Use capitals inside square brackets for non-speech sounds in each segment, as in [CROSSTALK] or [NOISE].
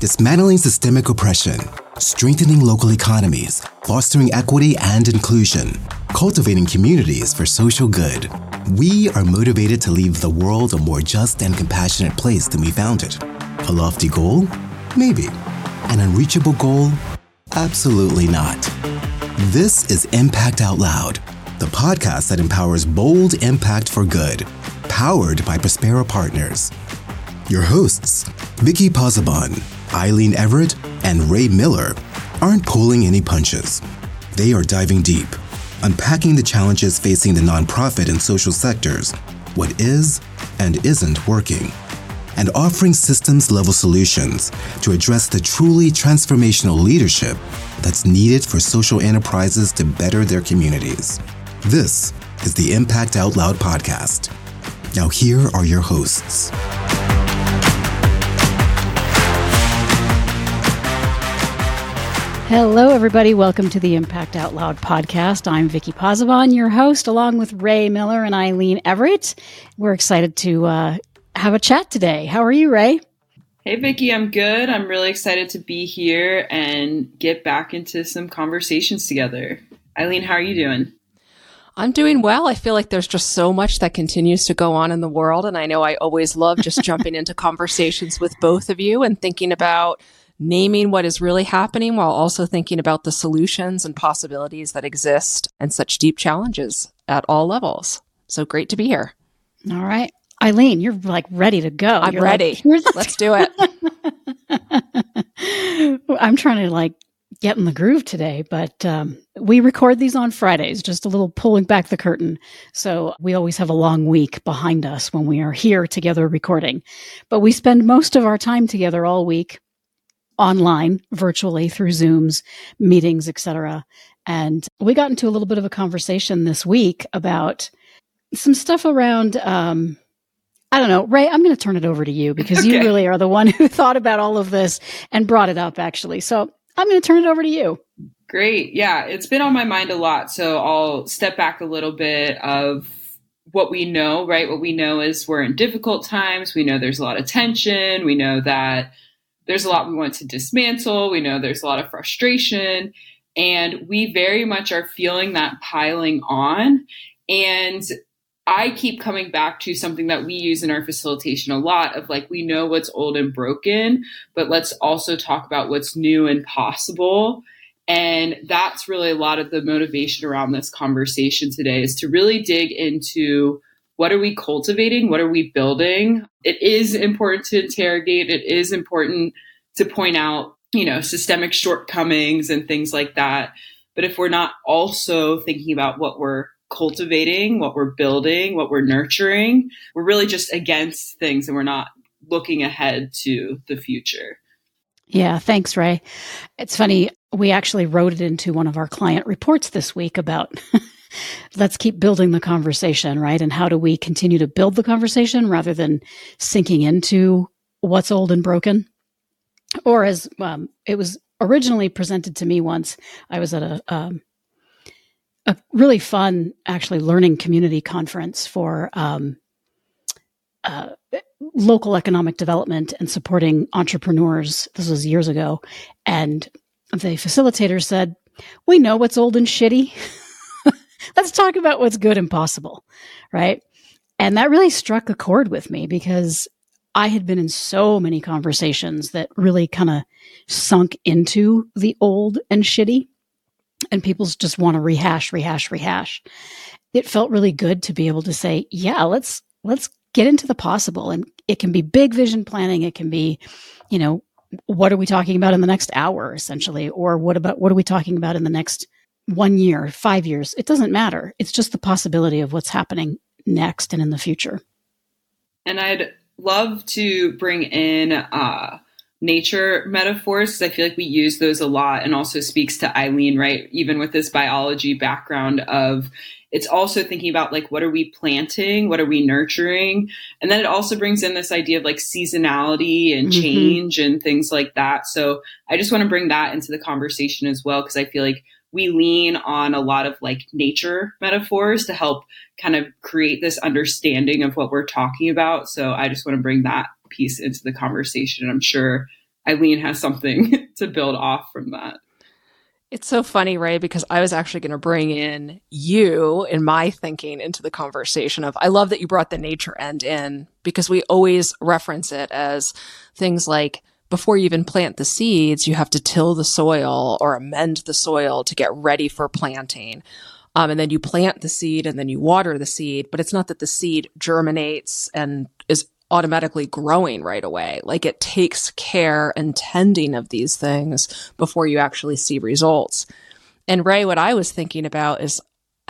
dismantling systemic oppression, strengthening local economies, fostering equity and inclusion, cultivating communities for social good. We are motivated to leave the world a more just and compassionate place than we found it. A lofty goal? Maybe. An unreachable goal? Absolutely not. This is Impact Out Loud, the podcast that empowers bold impact for good, powered by Prospera Partners. Your hosts, Vicky Pozzebon, Eileen Everett, and Ray Miller, aren't pulling any punches. They are diving deep, unpacking the challenges facing the nonprofit and social sectors, what is and isn't working, and offering systems level solutions to address the truly transformational leadership that's needed for social enterprises to better their communities. This is the Impact Out Loud podcast. Now, here are your hosts. Hello, everybody. Welcome to the Impact Out Loud podcast. I'm Vicky Pozzebon, your host, along with Ray Miller and Eileen Everett. We're excited to uh, have a chat today. How are you, Ray? Hey, Vicky. I'm good. I'm really excited to be here and get back into some conversations together. Eileen, how are you doing? I'm doing well. I feel like there's just so much that continues to go on in the world. And I know I always love just [LAUGHS] jumping into conversations with both of you and thinking about naming what is really happening while also thinking about the solutions and possibilities that exist and such deep challenges at all levels. So great to be here. All right. Eileen, you're like ready to go. I'm you're ready. [LAUGHS] Like, Let's do it. [LAUGHS] I'm trying to like get in the groove today, but um, we record these on Fridays, just a little pulling back the curtain. So we always have a long week behind us when we are here together recording. But we spend most of our time together all week online virtually through Zooms, meetings, etc. And we got into a little bit of a conversation this week about some stuff around um, I don't know, Ray. I'm going to turn it over to you because okay. you really are the one who [LAUGHS] thought about all of this and brought it up, actually. So I'm going to turn it over to you. Great. Yeah, it's been on my mind a lot. So I'll step back a little bit of what we know, right? What we know is we're in difficult times. We know there's a lot of tension. We know that there's a lot we want to dismantle. We know there's a lot of frustration. And we very much are feeling that piling on. And I keep coming back to something that we use in our facilitation a lot of like, we know what's old and broken, but let's also talk about what's new and possible. And that's really a lot of the motivation around this conversation today is to really dig into what are we cultivating? What are we building? It is important to interrogate. It is important to point out, you know, systemic shortcomings and things like that. But if we're not also thinking about what we're cultivating, what we're building, what we're nurturing, we're really just against things and we're not looking ahead to the future. Yeah, thanks, Ray. It's funny. We actually wrote it into one of our client reports this week about [LAUGHS] let's keep building the conversation, right? And how do we continue to build the conversation rather than sinking into what's old and broken? Or as um, it was originally presented to me once, I was at a, um, a really fun, actually, learning community conference for um, uh, local economic development and supporting entrepreneurs. This was years ago. And the facilitator said, We know what's old and shitty. [LAUGHS] [LAUGHS] let's talk about what's good and possible, right? And that really struck a chord with me because I had been in so many conversations that really kind of sunk into the old and shitty, and people just want to rehash, rehash, rehash. It felt really good to be able to say, yeah, let's let's get into the possible, and it can be big vision planning. It can be, you know, what are we talking about in the next hour, essentially, or what about what are we talking about in the next one year, five years, it doesn't matter. It's just the possibility of what's happening next and in the future. And I'd love to bring in uh, nature metaphors because I feel like we use those a lot and also speaks to Eileen, right? Even with this biology background of it's also thinking about like what are we planting what are we nurturing and then it also brings in this idea of like seasonality and mm-hmm. change mm-hmm. and things like that so i just want to bring that into the conversation as well because i feel like we lean on a lot of like nature metaphors to help kind of create this understanding of what we're talking about. So I just want to bring that piece into the conversation. I'm sure Eileen has something [LAUGHS] to build off from that. It's so funny, Ray, because I was actually going to bring in you in my thinking into the conversation of I love that you brought the nature end in because we always reference it as things like before you even plant the seeds, you have to till the soil or amend the soil to get ready for planting. Um, and then you plant the seed and then you water the seed, but it's not that the seed germinates and is automatically growing right away. Like it takes care and tending of these things before you actually see results. And Ray, what I was thinking about is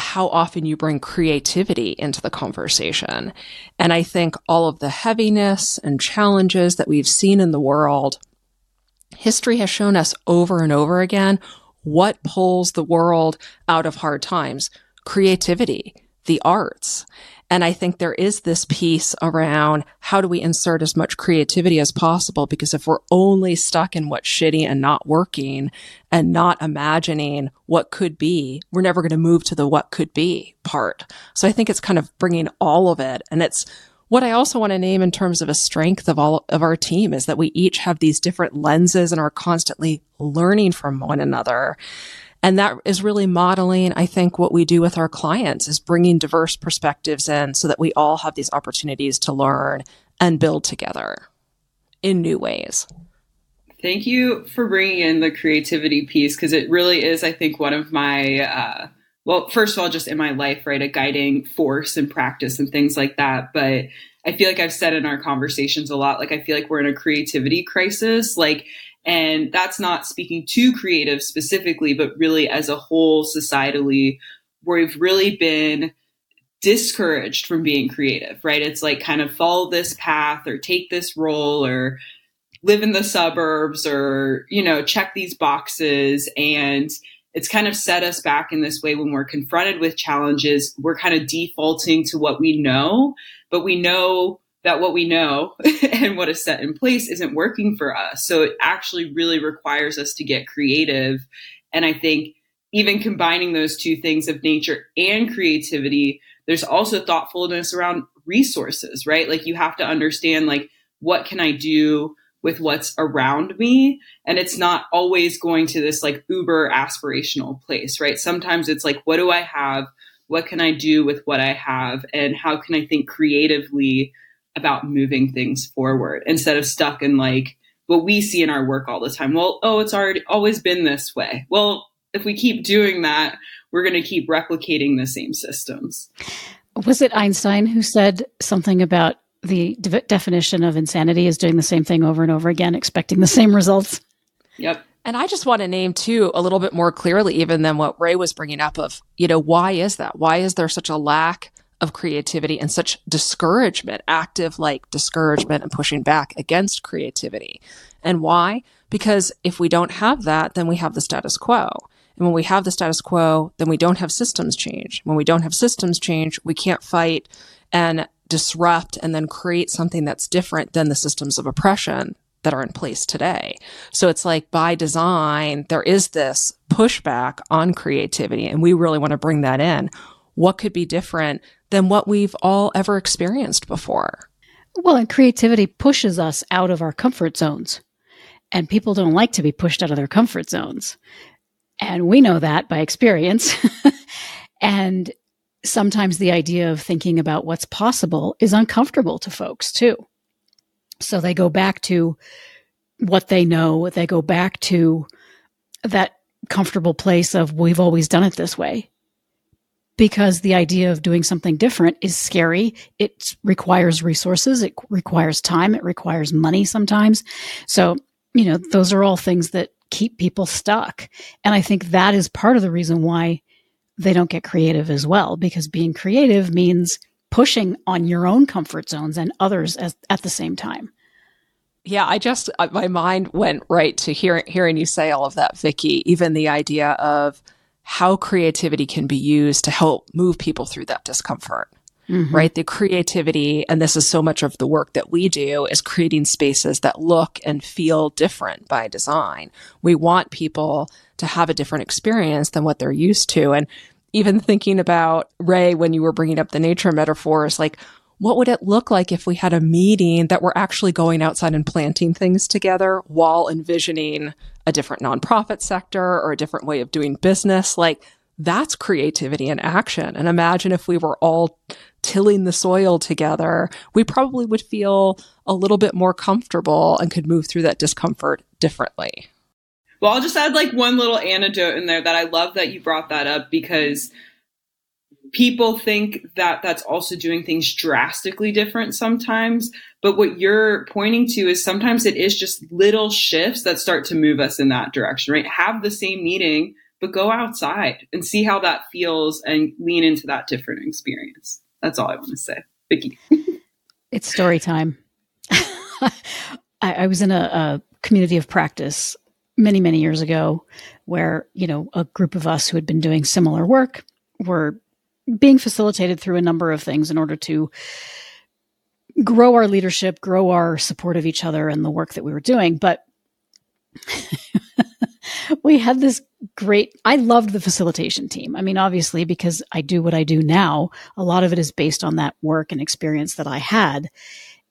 how often you bring creativity into the conversation. And I think all of the heaviness and challenges that we've seen in the world, history has shown us over and over again what pulls the world out of hard times creativity, the arts. And I think there is this piece around how do we insert as much creativity as possible? Because if we're only stuck in what's shitty and not working and not imagining what could be, we're never going to move to the what could be part. So I think it's kind of bringing all of it. And it's what I also want to name in terms of a strength of all of our team is that we each have these different lenses and are constantly learning from one another. And that is really modeling, I think, what we do with our clients is bringing diverse perspectives in so that we all have these opportunities to learn and build together in new ways. Thank you for bringing in the creativity piece because it really is, I think, one of my, uh, well, first of all, just in my life, right, a guiding force and practice and things like that. But I feel like I've said in our conversations a lot, like, I feel like we're in a creativity crisis. Like, and that's not speaking to creative specifically, but really as a whole societally, where we've really been discouraged from being creative, right? It's like kind of follow this path or take this role or live in the suburbs or, you know, check these boxes. And it's kind of set us back in this way when we're confronted with challenges. We're kind of defaulting to what we know, but we know that what we know [LAUGHS] and what is set in place isn't working for us. So it actually really requires us to get creative. And I think even combining those two things of nature and creativity, there's also thoughtfulness around resources, right? Like you have to understand like what can I do with what's around me and it's not always going to this like uber aspirational place, right? Sometimes it's like what do I have? What can I do with what I have and how can I think creatively about moving things forward instead of stuck in like what we see in our work all the time. Well, oh, it's already always been this way. Well, if we keep doing that, we're going to keep replicating the same systems. Was it Einstein who said something about the de- definition of insanity is doing the same thing over and over again, expecting the same results? Yep. And I just want to name too a little bit more clearly, even than what Ray was bringing up of, you know, why is that? Why is there such a lack of creativity and such discouragement, active like discouragement and pushing back against creativity. And why? Because if we don't have that, then we have the status quo. And when we have the status quo, then we don't have systems change. When we don't have systems change, we can't fight and disrupt and then create something that's different than the systems of oppression that are in place today. So it's like by design, there is this pushback on creativity, and we really want to bring that in. What could be different than what we've all ever experienced before. Well, and creativity pushes us out of our comfort zones. And people don't like to be pushed out of their comfort zones. And we know that by experience. [LAUGHS] and sometimes the idea of thinking about what's possible is uncomfortable to folks too. So they go back to what they know, they go back to that comfortable place of we've always done it this way because the idea of doing something different is scary. It requires resources, it requires time, it requires money sometimes. So, you know, those are all things that keep people stuck. And I think that is part of the reason why they don't get creative as well, because being creative means pushing on your own comfort zones and others as, at the same time. Yeah, I just uh, my mind went right to hearing hearing you say all of that, Vicky. Even the idea of how creativity can be used to help move people through that discomfort. Mm-hmm. Right. The creativity, and this is so much of the work that we do, is creating spaces that look and feel different by design. We want people to have a different experience than what they're used to. And even thinking about Ray, when you were bringing up the nature metaphors, like what would it look like if we had a meeting that we're actually going outside and planting things together while envisioning a different nonprofit sector or a different way of doing business? Like that's creativity in action. And imagine if we were all tilling the soil together, we probably would feel a little bit more comfortable and could move through that discomfort differently. Well, I'll just add like one little anecdote in there that I love that you brought that up because people think that that's also doing things drastically different sometimes. But what you're pointing to is sometimes it is just little shifts that start to move us in that direction, right? Have the same meeting, but go outside and see how that feels and lean into that different experience. That's all I want to say. Vicky. [LAUGHS] it's story time. [LAUGHS] I, I, was in a, a community of practice many, many years ago where, you know, a group of us who had been doing similar work were being facilitated through a number of things in order to grow our leadership, grow our support of each other and the work that we were doing. But [LAUGHS] we had this great, I loved the facilitation team. I mean, obviously, because I do what I do now, a lot of it is based on that work and experience that I had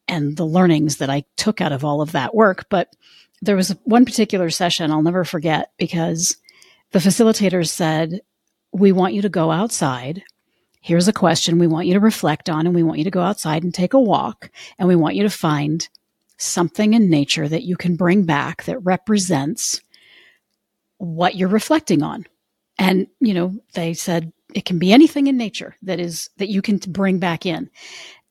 and the learnings that I took out of all of that work. But there was one particular session I'll never forget because the facilitators said, We want you to go outside. Here's a question we want you to reflect on, and we want you to go outside and take a walk, and we want you to find something in nature that you can bring back that represents what you're reflecting on. And, you know, they said it can be anything in nature that is, that you can bring back in.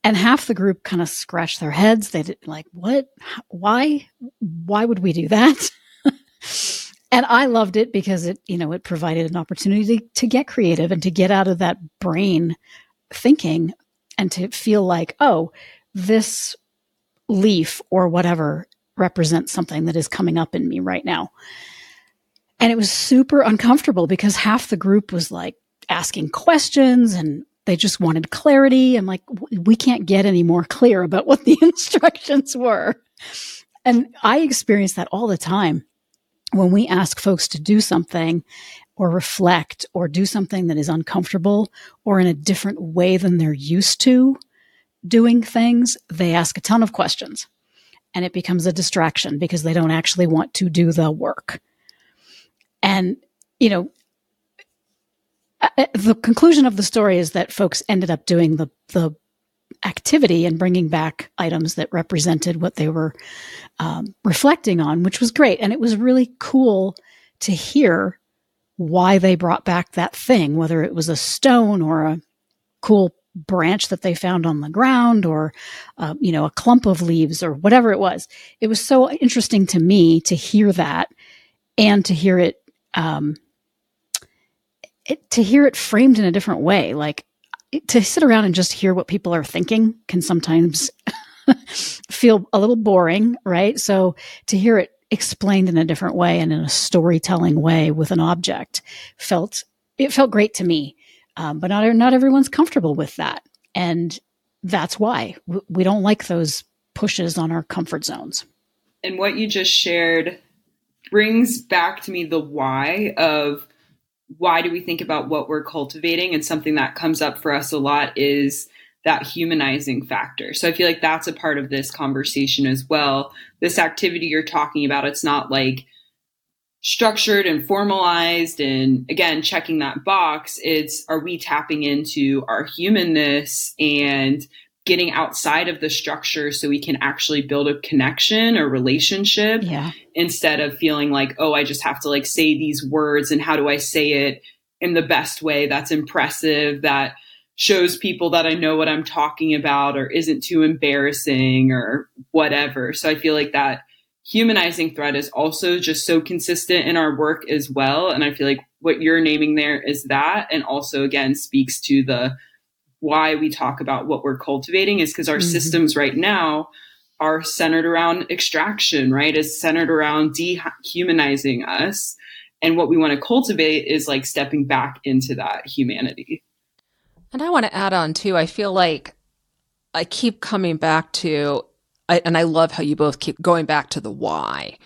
And half the group kind of scratched their heads. They did like, what? Why? Why would we do that? [LAUGHS] and I loved it because it, you know, it provided an opportunity to, to get creative and to get out of that brain thinking and to feel like, oh, this leaf or whatever represents something that is coming up in me right now. And it was super uncomfortable because half the group was like asking questions and they just wanted clarity. I'm like, we can't get any more clear about what the [LAUGHS] instructions were. And I experience that all the time when we ask folks to do something or reflect or do something that is uncomfortable or in a different way than they're used to doing things, they ask a ton of questions and it becomes a distraction because they don't actually want to do the work. And, you know, uh, uh, the conclusion of the story is that folks ended up doing the the activity and bringing back items that represented what they were um, reflecting on, which was great. And it was really cool to hear why they brought back that thing, whether it was a stone or a cool branch that they found on the ground or uh, you know a clump of leaves or whatever it was it was so interesting to me to hear that and to hear it um, it, to hear it framed in a different way, like to sit around and just hear what people are thinking can sometimes [LAUGHS] feel a little boring, right? So to hear it explained in a different way and in a storytelling way with an object felt it felt great to me. Um, but not not everyone's comfortable with that, and that's why we don't like those pushes on our comfort zones. And what you just shared brings back to me the why of why do we think about what we're cultivating? And something that comes up for us a lot is that humanizing factor. So I feel like that's a part of this conversation as well. This activity you're talking about, it's not like structured and formalized and again checking that box it's are we tapping into our humanness and getting outside of the structure so we can actually build a connection or relationship yeah. instead of feeling like oh i just have to like say these words and how do i say it in the best way that's impressive that shows people that i know what i'm talking about or isn't too embarrassing or whatever so i feel like that humanizing thread is also just so consistent in our work as well and i feel like what you're naming there is that and also again speaks to the why we talk about what we're cultivating is because our mm-hmm. systems right now are centered around extraction, right? Is centered around dehumanizing us. And what we want to cultivate is like stepping back into that humanity. And I want to add on too, I feel like I keep coming back to, I, and I love how you both keep going back to the why.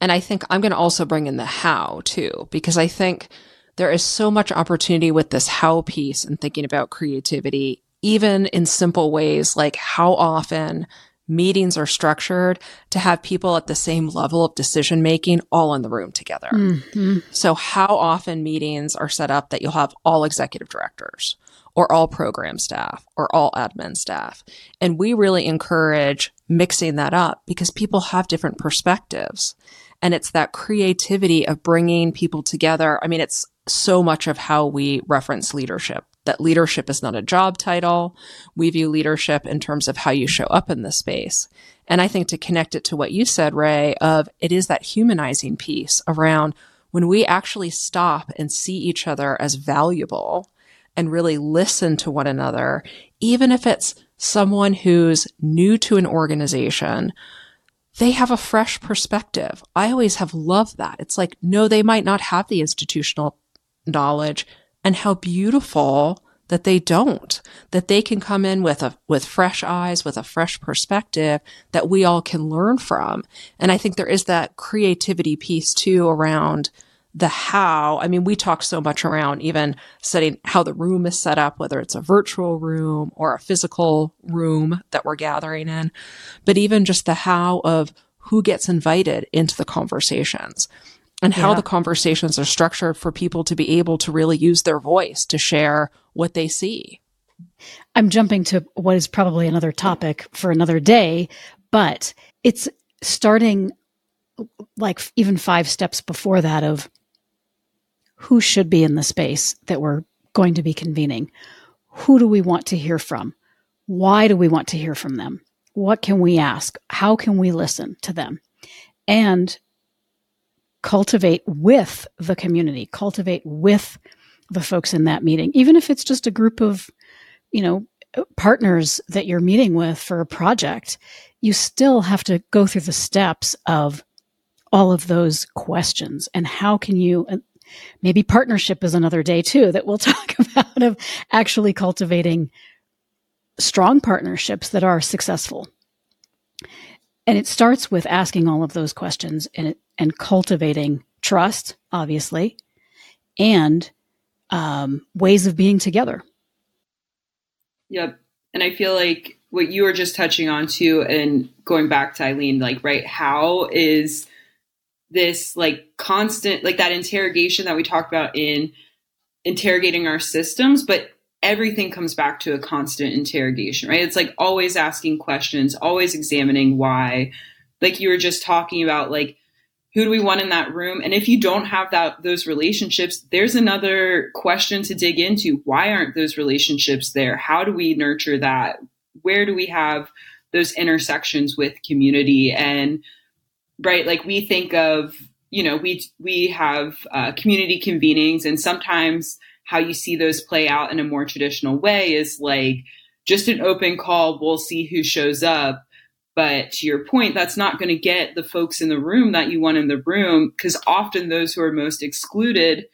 And I think I'm going to also bring in the how too, because I think there is so much opportunity with this how piece and thinking about creativity even in simple ways like how often meetings are structured to have people at the same level of decision making all in the room together. Mm-hmm. So, how often meetings are set up that you'll have all executive directors or all program staff or all admin staff? And we really encourage mixing that up because people have different perspectives. And it's that creativity of bringing people together. I mean, it's so much of how we reference leadership that leadership is not a job title. We view leadership in terms of how you show up in the space. And I think to connect it to what you said, Ray, of it is that humanizing piece around when we actually stop and see each other as valuable and really listen to one another, even if it's someone who's new to an organization, they have a fresh perspective. I always have loved that. It's like, no, they might not have the institutional knowledge and how beautiful that they don't, that they can come in with a, with fresh eyes, with a fresh perspective that we all can learn from. And I think there is that creativity piece too around the how. I mean, we talk so much around even setting how the room is set up, whether it's a virtual room or a physical room that we're gathering in, but even just the how of who gets invited into the conversations and how yeah. the conversations are structured for people to be able to really use their voice to share what they see. I'm jumping to what is probably another topic for another day, but it's starting like even five steps before that of who should be in the space that we're going to be convening. Who do we want to hear from? Why do we want to hear from them? What can we ask? How can we listen to them? And cultivate with the community, cultivate with the folks in that meeting, even if it's just a group of, you know, partners that you're meeting with for a project, you still have to go through the steps of all of those questions and how can you maybe partnership is another day too that we'll [LAUGHS] talk about of actually cultivating strong partnerships that are successful and it starts with asking all of those questions and and cultivating trust, obviously, and um, ways of being together. Yep. And I feel like what you were just touching on too, and going back to Eileen, like, right, how is this like constant, like that interrogation that we talked about in interrogating our systems, but everything comes back to a constant interrogation, right? It's like always asking questions, always examining why. Like you were just talking about, like, who do we want in that room? And if you don't have that those relationships, there's another question to dig into. Why aren't those relationships there? How do we nurture that? Where do we have those intersections with community? And right, like we think of, you know, we we have uh, community convenings, and sometimes how you see those play out in a more traditional way is like just an open call, we'll see who shows up. But to your point, that's not going to get the folks in the room that you want in the room because often those who are most excluded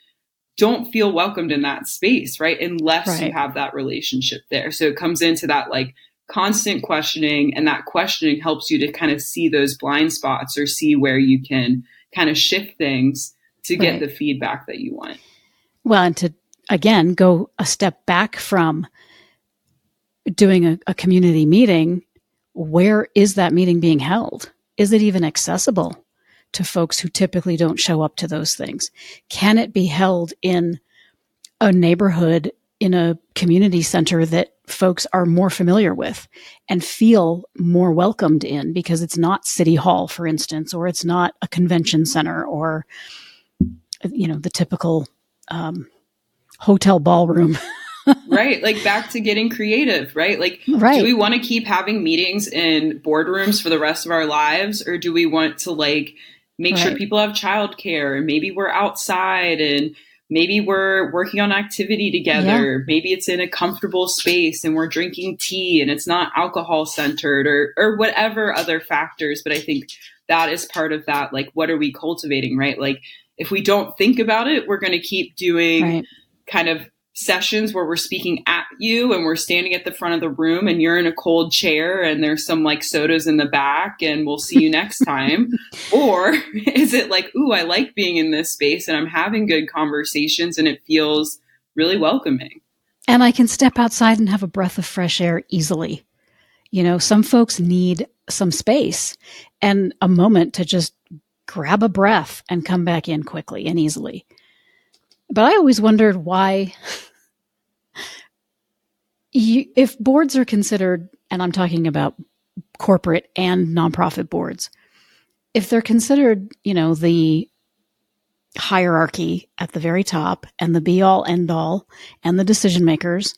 don't feel welcomed in that space, right? Unless right. you have that relationship there. So it comes into that like constant questioning, and that questioning helps you to kind of see those blind spots or see where you can kind of shift things to get right. the feedback that you want. Well, and to again go a step back from doing a, a community meeting where is that meeting being held is it even accessible to folks who typically don't show up to those things can it be held in a neighborhood in a community center that folks are more familiar with and feel more welcomed in because it's not city hall for instance or it's not a convention center or you know the typical um, hotel ballroom. [LAUGHS] right. Like back to getting creative, right? Like, right. do we want to keep having meetings in boardrooms for the rest of our lives? Or do we want to like make right. sure people have childcare and maybe we're outside and maybe we're working on activity together. Yeah. Maybe it's in a comfortable space and we're drinking tea and it's not alcohol centered or, or whatever other factors. But I think that is part of that. Like, what are we cultivating, right? Like, if we don't think about it, we're going to keep doing right kind of sessions where we're speaking at you and we're standing at the front of the room and you're in a cold chair and there's some like sodas in the back and we'll see you next [LAUGHS] time or [LAUGHS] is it like ooh I like being in this space and I'm having good conversations and it feels really welcoming And I can step outside and have a breath of fresh air easily. You know, some folks need some space and a moment to just grab a breath and come back in quickly and easily. But I always wondered why, [LAUGHS] you, if boards are considered, and I'm talking about corporate and nonprofit boards, if they're considered, you know, the hierarchy at the very top and the be all end all and the decision makers,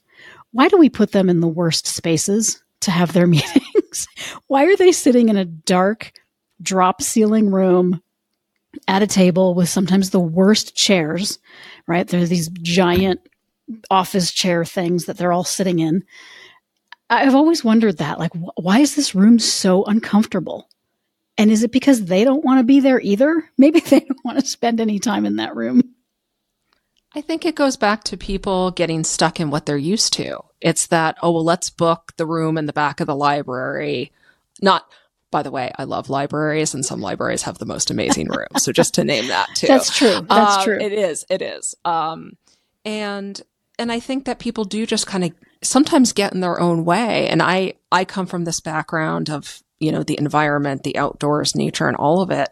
why do we put them in the worst spaces to have their [LAUGHS] meetings? why are they sitting in a dark, drop ceiling room at a table with sometimes the worst chairs, right? There's these giant office chair things that they're all sitting in. I've always wondered that, like, wh- why is this room so uncomfortable? And is it because they don't want to be there either? [LAUGHS] Maybe they don't want to spend any time in that room. I think it goes back to people getting stuck in what they're used to. It's that, oh, well, let's book the room in the back of the library. Not, by the way, I love libraries and some libraries have the most amazing rooms. So just to name that too. That's true. That's um, true. It is. It is. Um, and, and I think that people do just kind of sometimes get in their own way. And I, I come from this background of you know, the environment, the outdoors, nature, and all of it.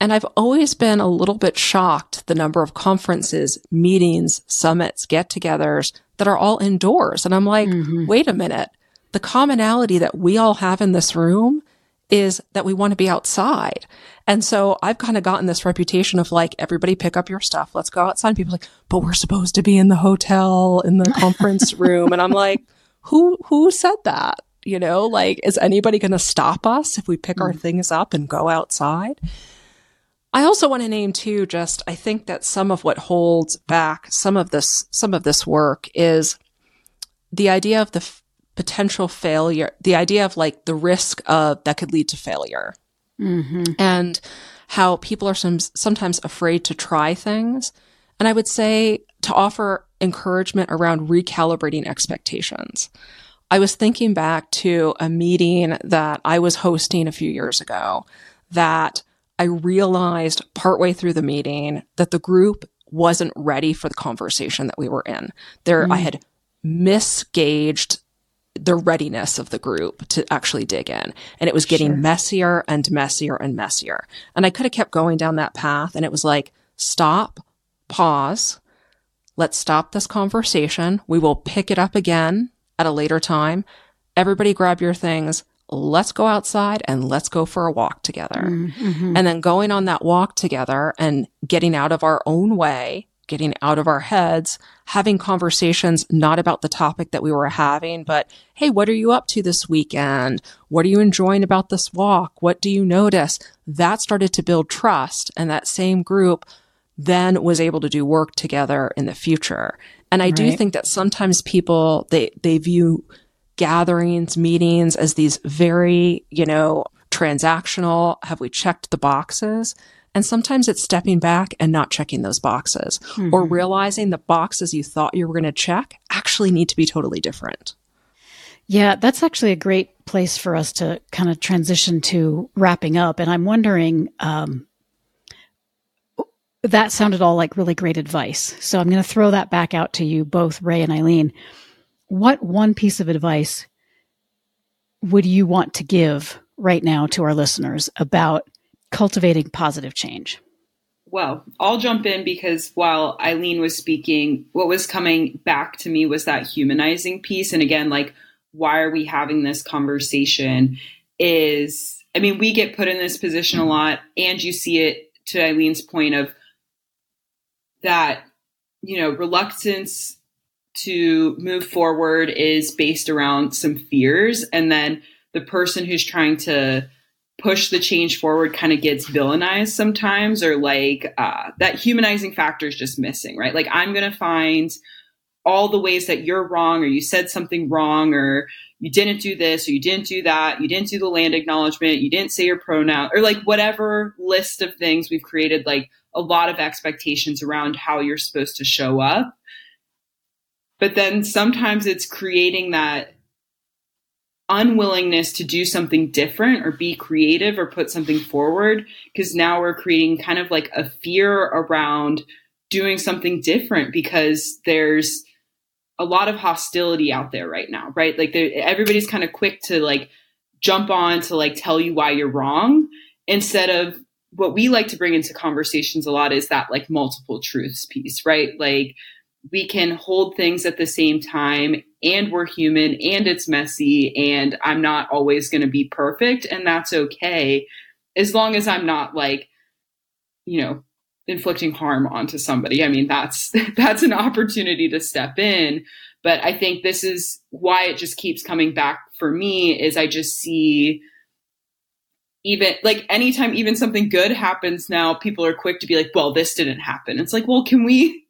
And I've always been a little bit shocked the number of conferences, meetings, summits, get togethers that are all indoors. And I'm like, mm-hmm. wait a minute. The commonality that we all have in this room is that we want to be outside. And so I've kind of gotten this reputation of like, everybody pick up your stuff. Let's go outside. And people like, but we're supposed to be in the hotel, in the conference [LAUGHS] room. And I'm like, who, who said that? You know, like, is anybody going to stop us if we pick mm. our things up and go outside? I also want to name too, just I think that some of what holds back some of this, some of this work is the idea of the potential failure, the idea of like the risk of that could lead to failure. Mm-hmm. And how people are some, sometimes afraid to try things. And I would say to offer encouragement around recalibrating expectations. I was thinking back to a meeting that I was hosting a few years ago that I realized partway through the meeting that the group wasn't ready for the conversation that we were in. There, mm. I had misgauged the readiness of the group to actually dig in. And it was getting sure. messier and messier and messier. And I could have kept going down that path. And it was like, stop, pause. Let's stop this conversation. We will pick it up again at a later time. Everybody grab your things. Let's go outside and let's go for a walk together. Mm-hmm. And then going on that walk together and getting out of our own way, getting out of our heads, having conversations not about the topic that we were having, but hey, what are you up to this weekend? What are you enjoying about this walk? What do you notice? That started to build trust. And that same group then was able to do work together in the future. And I right. do think that sometimes people, they, they view gatherings, meetings as these very, you know, transactional. Have we checked the boxes? And sometimes it's stepping back and not checking those boxes mm-hmm. or realizing the boxes you thought you were going to check actually need to be totally different. Yeah, that's actually a great place for us to kind of transition to wrapping up. And I'm wondering, um, that sounded all like really great advice. So I'm going to throw that back out to you both, Ray and Eileen. What one piece of advice would you want to give right now to our listeners about cultivating positive change? Well, I'll jump in because while Eileen was speaking, what was coming back to me was that humanizing piece. And again, like, why are we having this conversation? Is, I mean, we get put in this position a lot, and you see it to Eileen's point of that you know reluctance to move forward is based around some fears and then the person who's trying to push the change forward kind of gets villainized sometimes or like uh, that humanizing factor is just missing right like i'm gonna find all the ways that you're wrong or you said something wrong or you didn't do this or you didn't do that you didn't do the land acknowledgement you didn't say your pronoun or like whatever list of things we've created like a lot of expectations around how you're supposed to show up. But then sometimes it's creating that unwillingness to do something different or be creative or put something forward because now we're creating kind of like a fear around doing something different because there's a lot of hostility out there right now, right? Like everybody's kind of quick to like jump on to like tell you why you're wrong instead of what we like to bring into conversations a lot is that like multiple truths piece, right? Like we can hold things at the same time and we're human and it's messy and I'm not always going to be perfect and that's okay as long as I'm not like you know inflicting harm onto somebody. I mean, that's [LAUGHS] that's an opportunity to step in. But I think this is why it just keeps coming back for me is I just see even like anytime even something good happens now, people are quick to be like, well, this didn't happen. It's like, well, can we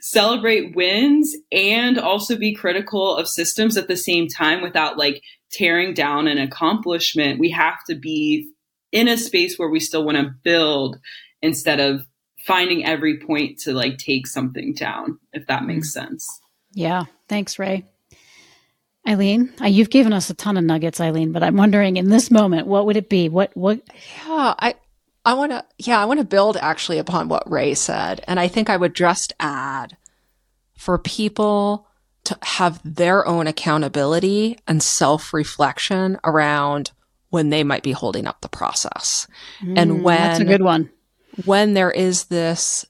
celebrate wins and also be critical of systems at the same time without like tearing down an accomplishment? We have to be in a space where we still want to build instead of finding every point to like take something down, if that makes mm. sense. Yeah. Thanks, Ray. Eileen, uh, you've given us a ton of nuggets, Eileen, but I'm wondering in this moment, what would it be? What, what? Yeah, I, I want to, yeah, I want to build actually upon what Ray said. And I think I would just add for people to have their own accountability and self reflection around when they might be holding up the process. Mm, and when that's a good one when there is this,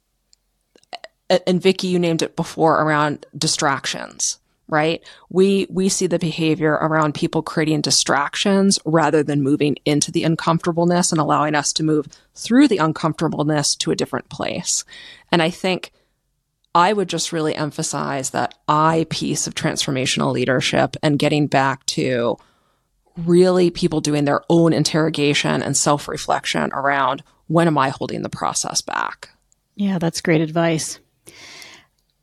and Vicky, you named it before around distractions, right? We, we see the behavior around people creating distractions rather than moving into the uncomfortableness and allowing us to move through the uncomfortableness to a different place. And I think I would just really emphasize that I piece of transformational leadership and getting back to really people doing their own interrogation and self reflection around when am I holding the process back? Yeah, that's great advice.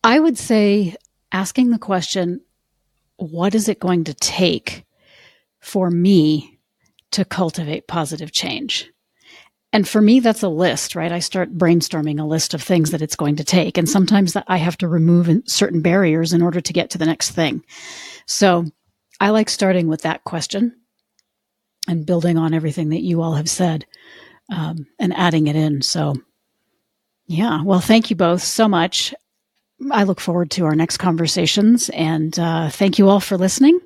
I would say asking the question, what is it going to take for me to cultivate positive change? And for me, that's a list, right? I start brainstorming a list of things that it's going to take. And sometimes I have to remove certain barriers in order to get to the next thing. So I like starting with that question and building on everything that you all have said um, and adding it in. So, yeah, well, thank you both so much. I look forward to our next conversations and uh, thank you all for listening.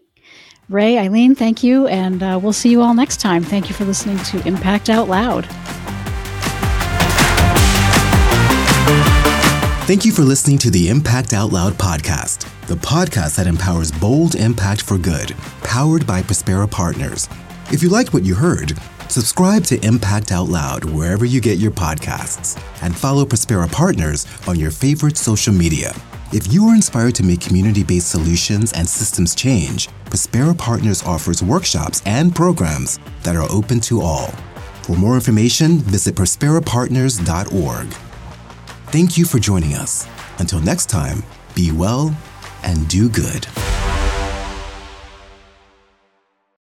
Ray, Eileen, thank you, and uh, we'll see you all next time. Thank you for listening to Impact Out Loud. Thank you for listening to the Impact Out Loud podcast, the podcast that empowers bold impact for good, powered by Prospera Partners. If you liked what you heard, Subscribe to Impact Out Loud wherever you get your podcasts and follow Prospera Partners on your favorite social media. If you are inspired to make community based solutions and systems change, Prospera Partners offers workshops and programs that are open to all. For more information, visit prosperapartners.org. Thank you for joining us. Until next time, be well and do good.